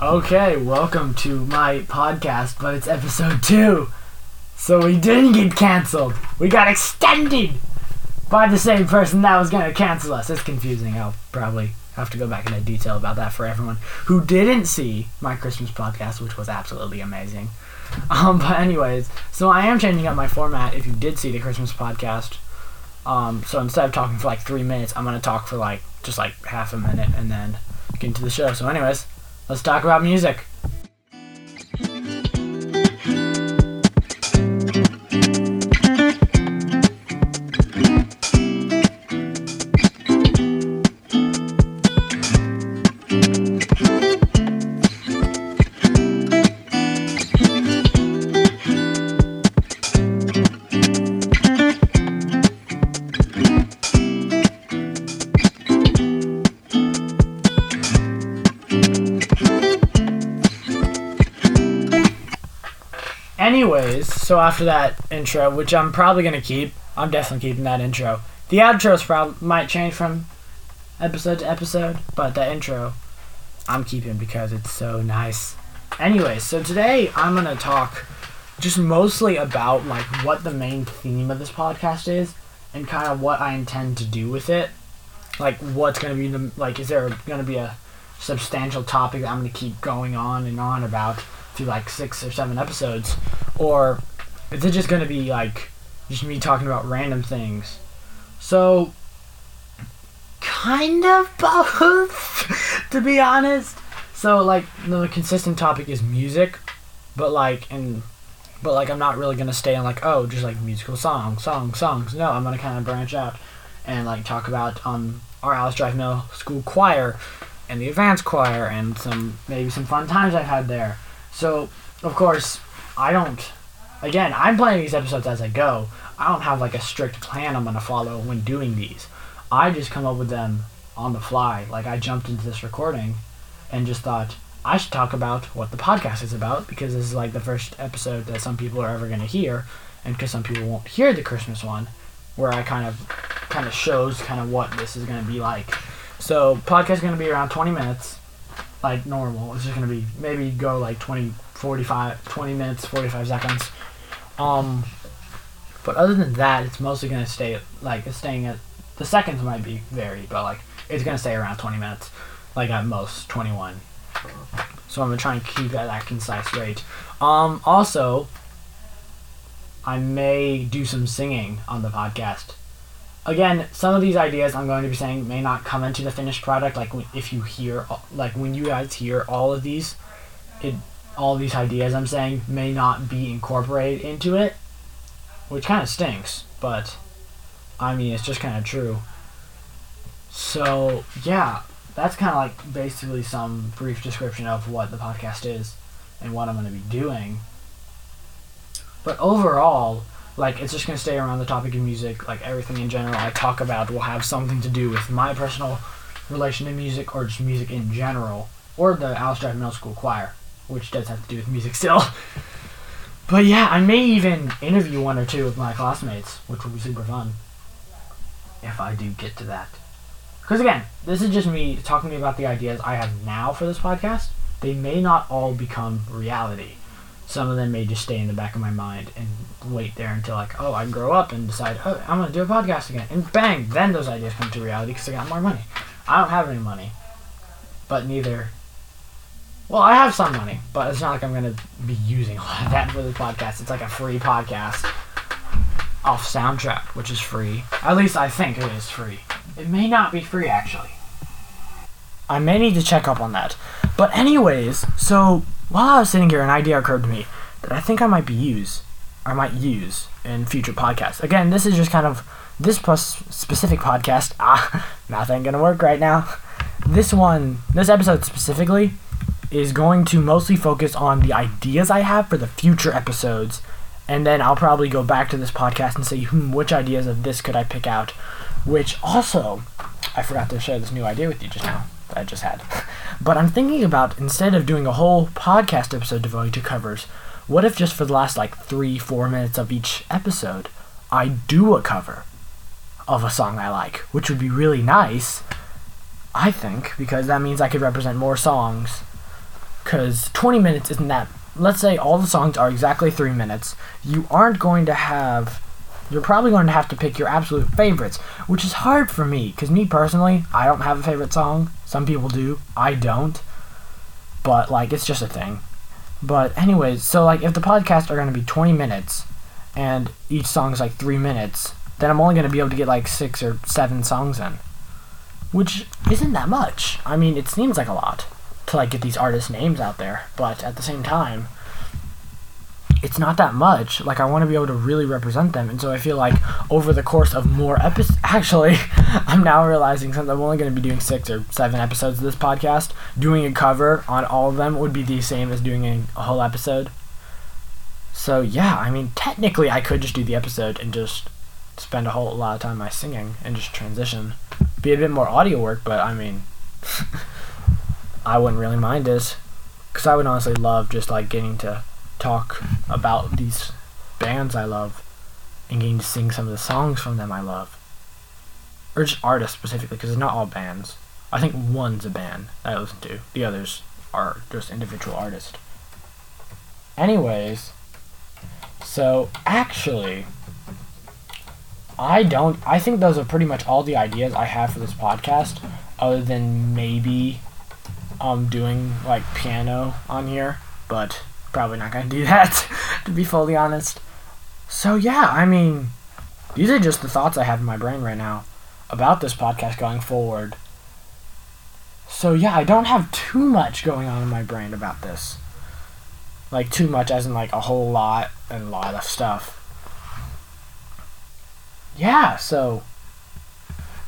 Okay, welcome to my podcast, but it's episode two. So we didn't get canceled. We got extended by the same person that was gonna cancel us. It's confusing. I'll probably have to go back into detail about that for everyone who didn't see my Christmas podcast, which was absolutely amazing. Um, but anyways, so I am changing up my format. If you did see the Christmas podcast, um, so instead of talking for like three minutes, I'm gonna talk for like just like half a minute and then get into the show. So, anyways, let's talk about music. So after that intro, which I'm probably gonna keep, I'm definitely keeping that intro. The outros prob- might change from episode to episode, but the intro I'm keeping because it's so nice. Anyways, so today I'm gonna talk just mostly about like what the main theme of this podcast is and kind of what I intend to do with it. Like what's gonna be the like is there gonna be a substantial topic that I'm gonna keep going on and on about through like six or seven episodes, or is it just gonna be like just me talking about random things? So, kind of both, to be honest. So like the consistent topic is music, but like and but like I'm not really gonna stay on like oh just like musical songs, songs, songs. No, I'm gonna kind of branch out and like talk about um our Alice Drive Middle School choir and the advanced choir and some maybe some fun times I've had there. So, of course, I don't. Again, I'm planning these episodes as I go. I don't have like a strict plan I'm gonna follow when doing these. I just come up with them on the fly. Like I jumped into this recording and just thought I should talk about what the podcast is about because this is like the first episode that some people are ever gonna hear, and because some people won't hear the Christmas one, where I kind of kind of shows kind of what this is gonna be like. So podcast is gonna be around 20 minutes like normal. It's just gonna be maybe go like 20, 45, 20 minutes, 45 seconds. Um, but other than that, it's mostly gonna stay like it's staying at the seconds might be varied, but like it's gonna stay around 20 minutes, like at most 21. So I'm gonna try and keep at that concise rate. Um, also, I may do some singing on the podcast again, some of these ideas I'm going to be saying may not come into the finished product. Like if you hear, like when you guys hear all of these, it, all these ideas I'm saying may not be incorporated into it, which kind of stinks. But I mean, it's just kind of true. So yeah, that's kind of like basically some brief description of what the podcast is and what I'm going to be doing. But overall, like it's just gonna stay around the topic of music like everything in general i talk about will have something to do with my personal relation to music or just music in general or the alice middle school choir which does have to do with music still but yeah i may even interview one or two of my classmates which will be super fun if i do get to that because again this is just me talking to you about the ideas i have now for this podcast they may not all become reality some of them may just stay in the back of my mind and wait there until like oh I grow up and decide oh I'm gonna do a podcast again and bang then those ideas come to reality because I got more money. I don't have any money, but neither. Well, I have some money, but it's not like I'm gonna be using a lot of that for the podcast. It's like a free podcast off Soundtrap, which is free. At least I think it is free. It may not be free actually. I may need to check up on that. But anyways, so while I was sitting here, an idea occurred to me that I think I might be use, I might use in future podcasts. Again, this is just kind of this specific podcast. Ah, nothing gonna work right now. This one, this episode specifically, is going to mostly focus on the ideas I have for the future episodes, and then I'll probably go back to this podcast and say, hmm, which ideas of this could I pick out? Which also, I forgot to share this new idea with you just now that I just had. But I'm thinking about instead of doing a whole podcast episode devoted to covers, what if just for the last like three, four minutes of each episode, I do a cover of a song I like, which would be really nice, I think, because that means I could represent more songs because 20 minutes isn't that. Let's say all the songs are exactly three minutes. You aren't going to have. You're probably going to have to pick your absolute favorites, which is hard for me, because me personally, I don't have a favorite song. Some people do. I don't. But, like, it's just a thing. But, anyways, so, like, if the podcasts are going to be 20 minutes, and each song is like three minutes, then I'm only going to be able to get like six or seven songs in. Which isn't that much. I mean, it seems like a lot to like get these artist names out there, but at the same time, it's not that much. Like I want to be able to really represent them, and so I feel like over the course of more episodes, actually, I'm now realizing since I'm only going to be doing six or seven episodes of this podcast, doing a cover on all of them would be the same as doing a whole episode. So yeah, I mean, technically, I could just do the episode and just spend a whole lot of time my singing and just transition. Be a bit more audio work, but I mean, I wouldn't really mind this, because I would honestly love just like getting to talk about these bands I love and getting to sing some of the songs from them I love, or just artists specifically, because it's not all bands. I think one's a band that I listen to. The others are just individual artists. Anyways, so actually, I don't. I think those are pretty much all the ideas I have for this podcast, other than maybe um doing like piano on here, but probably not gonna do that to be fully honest. So yeah, I mean, these are just the thoughts I have in my brain right now about this podcast going forward. So yeah, I don't have too much going on in my brain about this. Like too much as in like a whole lot and a lot of stuff yeah, so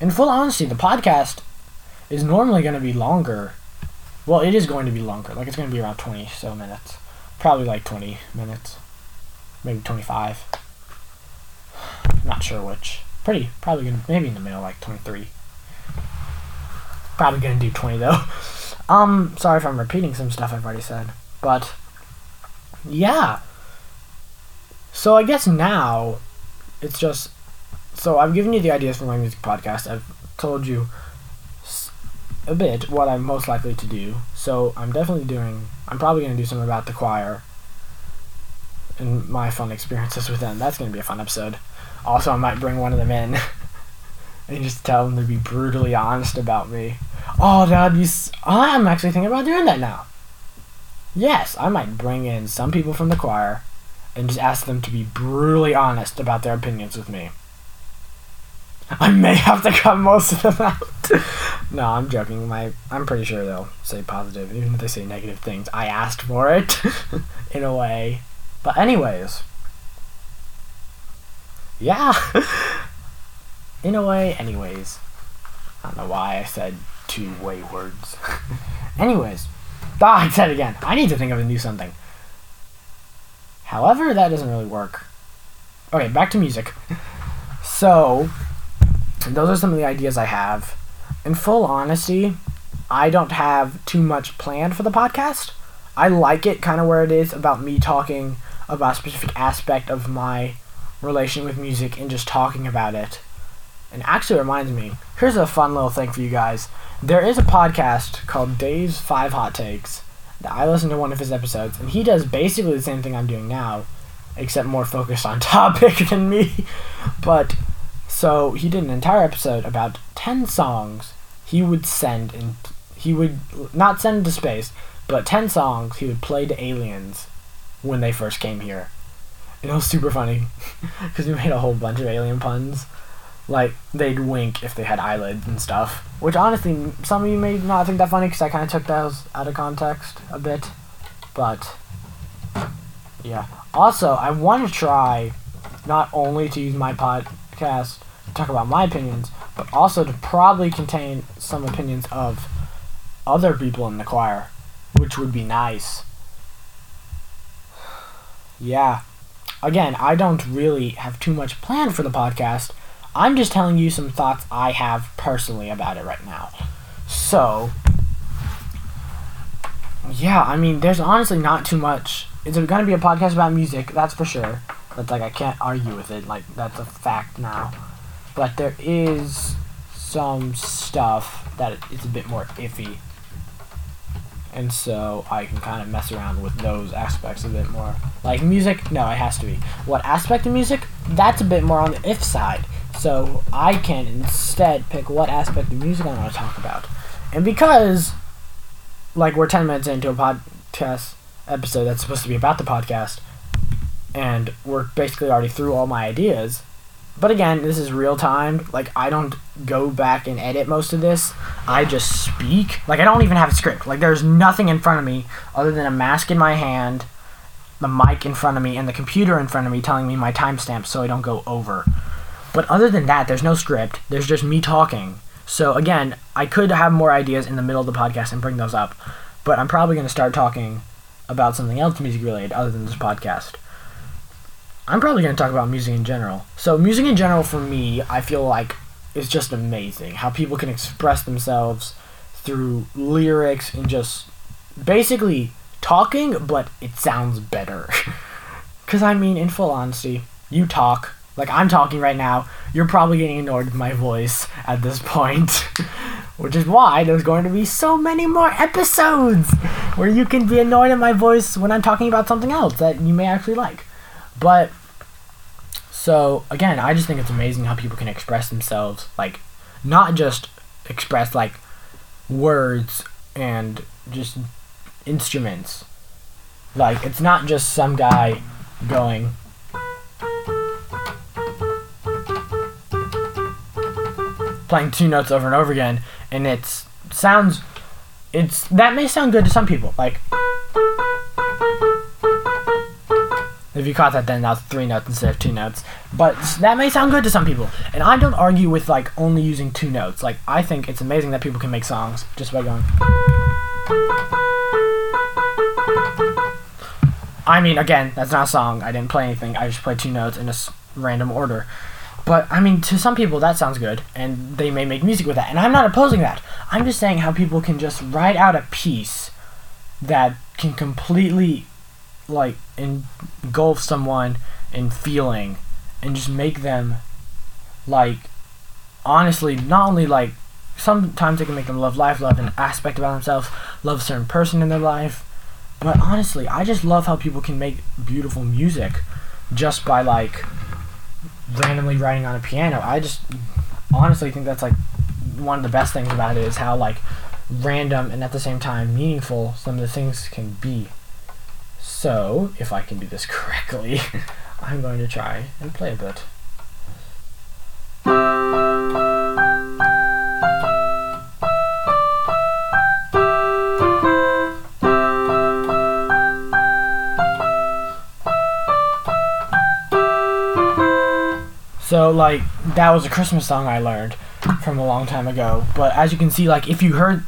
in full honesty, the podcast is normally going to be longer. Well, it is going to be longer. Like it's going to be around 20 so minutes. Probably like 20 minutes. Maybe 25. Not sure which. Pretty probably going to maybe in the middle like 23. Probably going to do 20 though. Um sorry if I'm repeating some stuff I've already said. But yeah. So I guess now it's just so I've given you the ideas for my music podcast. I've told you a bit what I'm most likely to do. So I'm definitely doing. I'm probably going to do something about the choir and my fun experiences with them. That's going to be a fun episode. Also, I might bring one of them in and just tell them to be brutally honest about me. Oh, that'd be. I'm actually thinking about doing that now. Yes, I might bring in some people from the choir and just ask them to be brutally honest about their opinions with me. I may have to cut most of them out. no, I'm joking. My, I'm pretty sure they'll say positive, even if they say negative things. I asked for it, in a way. But anyways, yeah. in a way, anyways. I don't know why I said two way words. anyways, ah, I said it again. I need to think of a new something. However, that doesn't really work. Okay, back to music. So, those are some of the ideas I have. In full honesty, I don't have too much planned for the podcast. I like it kind of where it is about me talking about a specific aspect of my relation with music and just talking about it. And actually reminds me, here's a fun little thing for you guys. There is a podcast called Dave's Five Hot Takes that I listen to one of his episodes, and he does basically the same thing I'm doing now, except more focused on topic than me. But so he did an entire episode about 10 songs he would send and he would not send to space, but 10 songs he would play to aliens when they first came here. And it was super funny because we made a whole bunch of alien puns. Like, they'd wink if they had eyelids and stuff. Which, honestly, some of you may not think that funny because I kind of took those out of context a bit. But, yeah. Also, I want to try not only to use my podcast talk about my opinions, but also to probably contain some opinions of other people in the choir, which would be nice. Yeah. Again, I don't really have too much planned for the podcast. I'm just telling you some thoughts I have personally about it right now. So, yeah, I mean, there's honestly not too much. It's going to be a podcast about music, that's for sure. That's like, I can't argue with it. Like, that's a fact now but there is some stuff that is a bit more iffy and so I can kind of mess around with those aspects a bit more. Like music, no, it has to be. What aspect of music? That's a bit more on the if side. So I can instead pick what aspect of music I want to talk about. And because, like, we're 10 minutes into a podcast episode that's supposed to be about the podcast, and we're basically already through all my ideas. But again, this is real time. Like, I don't go back and edit most of this. I just speak. Like, I don't even have a script. Like, there's nothing in front of me other than a mask in my hand, the mic in front of me, and the computer in front of me telling me my timestamp so I don't go over. But other than that, there's no script. There's just me talking. So again, I could have more ideas in the middle of the podcast and bring those up, but I'm probably going to start talking about something else music related other than this podcast. I'm probably going to talk about music in general. So music in general for me, I feel like is just amazing. How people can express themselves through lyrics and just basically talking, but it sounds better. Cuz I mean, in full honesty, you talk like I'm talking right now, you're probably getting annoyed with my voice at this point. Which is why there's going to be so many more episodes where you can be annoyed at my voice when I'm talking about something else that you may actually like. But so again, I just think it's amazing how people can express themselves like not just express like words and just instruments. Like it's not just some guy going playing two notes over and over again, and it's sounds. It's that may sound good to some people. Like if you caught that, then that's three notes instead of two notes. But that may sound good to some people, and I don't argue with like only using two notes. Like I think it's amazing that people can make songs just by going. I mean, again, that's not a song. I didn't play anything. I just played two notes in a random order. But I mean, to some people that sounds good, and they may make music with that. And I'm not opposing that. I'm just saying how people can just write out a piece that can completely, like, engulf someone in feeling, and just make them, like, honestly, not only like, sometimes it can make them love life, love an aspect about themselves, love a certain person in their life. But honestly, I just love how people can make beautiful music just by like randomly writing on a piano. I just honestly think that's like one of the best things about it is how like random and at the same time meaningful some of the things can be. So, if I can do this correctly, I'm going to try and play a bit. So like that was a Christmas song I learned from a long time ago. But as you can see, like if you heard,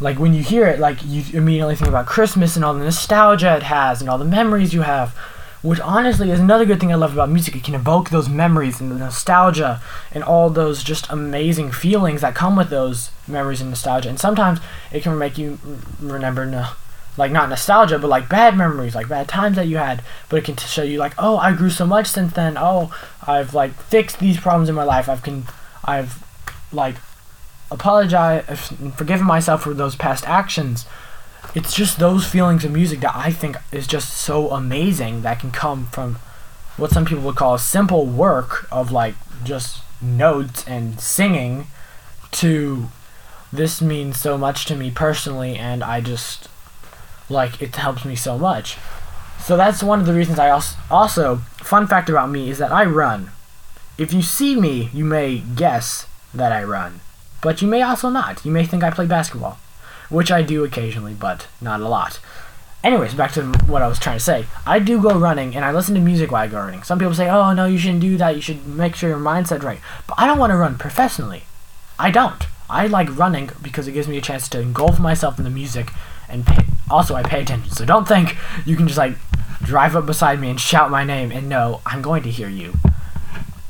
like when you hear it, like you immediately think about Christmas and all the nostalgia it has and all the memories you have. Which honestly is another good thing I love about music. It can evoke those memories and the nostalgia and all those just amazing feelings that come with those memories and nostalgia. And sometimes it can make you remember no like not nostalgia, but like bad memories, like bad times that you had. But it can show you like, oh, I grew so much since then. Oh, I've like fixed these problems in my life. I've can, I've like apologized, forgiven myself for those past actions. It's just those feelings of music that I think is just so amazing that can come from what some people would call simple work of like just notes and singing to this means so much to me personally and I just like it helps me so much. So that's one of the reasons I also also fun fact about me is that I run. If you see me, you may guess that I run, but you may also not. You may think I play basketball, which I do occasionally, but not a lot. Anyways, back to what I was trying to say. I do go running and I listen to music while I go running. Some people say, "Oh no, you shouldn't do that. You should make sure your mindset's right." But I don't want to run professionally. I don't. I like running because it gives me a chance to engulf myself in the music and pay, also I pay attention. So don't think you can just like drive up beside me and shout my name and no, I'm going to hear you.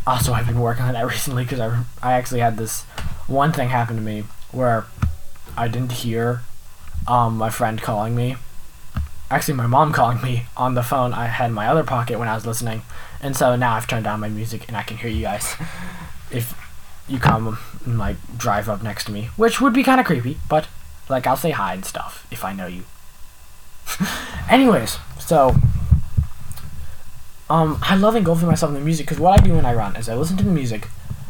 Also, I've been working on that recently because I, I actually had this one thing happened to me where I didn't hear um, my friend calling me. Actually, my mom calling me on the phone I had in my other pocket when I was listening. And so now I've turned down my music and I can hear you guys if you come and like drive up next to me, which would be kind of creepy, but Like I'll say hi and stuff if I know you. Anyways, so um, I love engulfing myself in the music because what I do when I run is I listen to the music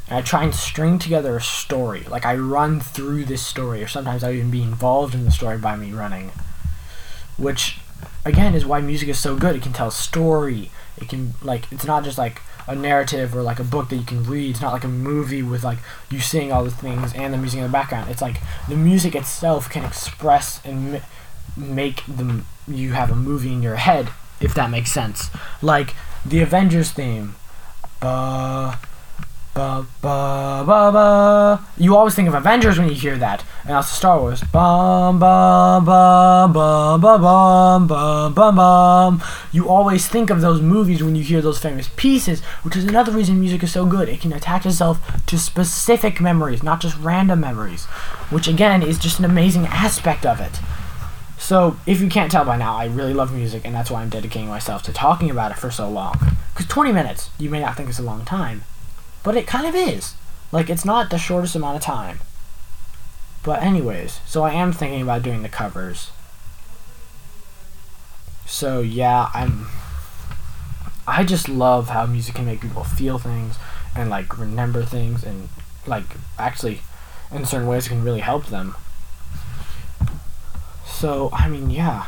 and I try and string together a story. Like I run through this story, or sometimes I even be involved in the story by me running. Which, again, is why music is so good. It can tell a story. It can like it's not just like a narrative or like a book that you can read. It's not like a movie with like you seeing all the things and the music in the background. It's like the music itself can express and make the you have a movie in your head if that makes sense. Like the Avengers theme. Ba ba ba ba ba. You always think of Avengers when you hear that, and also Star Wars. Bum bum bum bum bum bum bum bum bum. You always think of those movies when you hear those famous pieces, which is another reason music is so good. It can attach itself to specific memories, not just random memories, which again is just an amazing aspect of it. So, if you can't tell by now, I really love music, and that's why I'm dedicating myself to talking about it for so long. Because 20 minutes, you may not think it's a long time, but it kind of is. Like, it's not the shortest amount of time. But, anyways, so I am thinking about doing the covers. So, yeah, I'm. I just love how music can make people feel things and, like, remember things and, like, actually, in certain ways, can really help them. So, I mean, yeah.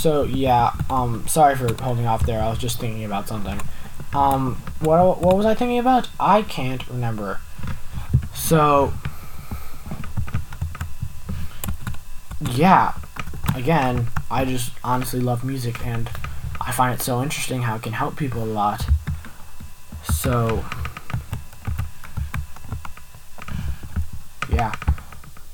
So, yeah, um, sorry for holding off there. I was just thinking about something. Um, what, what was I thinking about? I can't remember. So, yeah, again, I just honestly love music and I find it so interesting how it can help people a lot. So, yeah.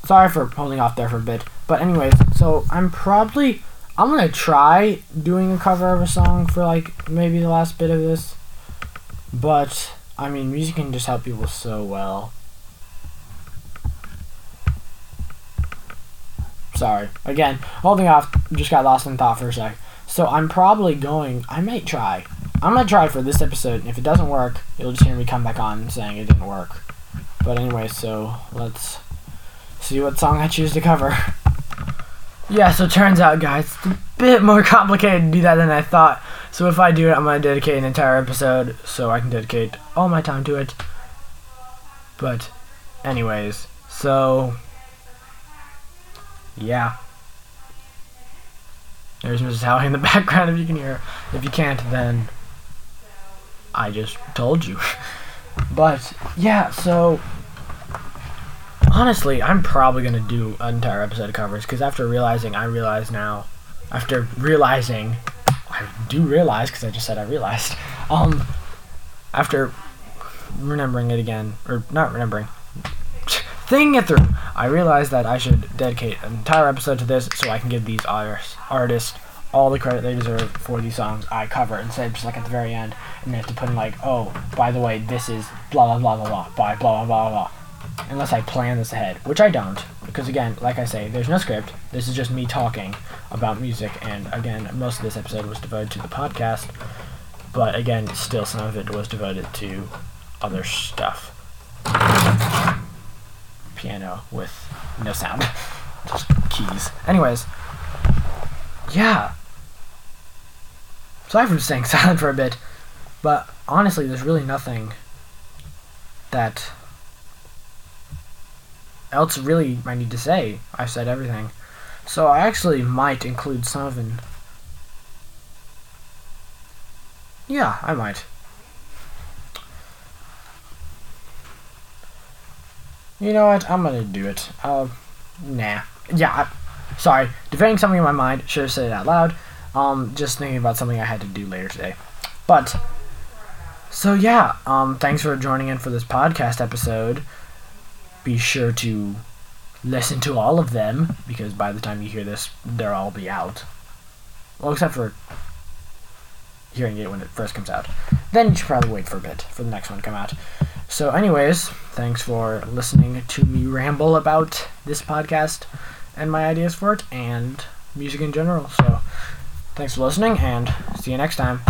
Sorry for holding off there for a bit. But anyways, so I'm probably I'm gonna try doing a cover of a song for like maybe the last bit of this. But I mean music can just help people so well. Sorry. Again, holding off, just got lost in thought for a sec. So I'm probably going. I might try. I'm gonna try for this episode. And if it doesn't work, you'll just hear me come back on saying it didn't work. But anyway, so let's see what song I choose to cover. yeah, so it turns out, guys, it's a bit more complicated to do that than I thought. So if I do it, I'm gonna dedicate an entire episode so I can dedicate all my time to it. But, anyways, so yeah. There's Mrs. Howie in the background if you can hear. If you can't, then I just told you. but yeah, so honestly, I'm probably gonna do an entire episode of covers because after realizing, I realize now, after realizing, I do realize because I just said I realized. Um, after remembering it again, or not remembering, thinking it through, I realized that I should dedicate an entire episode to this so I can give these artists, artists all the credit they deserve for these songs I cover instead of just like at the very end and they have to put in like, oh, by the way, this is blah blah blah blah blah by blah blah blah blah. Unless I plan this ahead, which I don't, because again, like I say, there's no script. This is just me talking about music, and again, most of this episode was devoted to the podcast, but again, still some of it was devoted to other stuff piano with no sound, just keys. Anyways, yeah. Sorry for staying silent for a bit, but honestly, there's really nothing that else really I need to say. I've said everything. So I actually might include some of it. Yeah, I might. You know what? I'm gonna do it. Uh, nah. Yeah. I, sorry. Defending something in my mind. Should have said it out loud. Um, just thinking about something I had to do later today. But, so yeah. Um, thanks for joining in for this podcast episode. Be sure to listen to all of them because by the time you hear this, they'll all be out. Well, except for hearing it when it first comes out. Then you should probably wait for a bit for the next one to come out. So, anyways, thanks for listening to me ramble about this podcast and my ideas for it and music in general. So, thanks for listening and see you next time.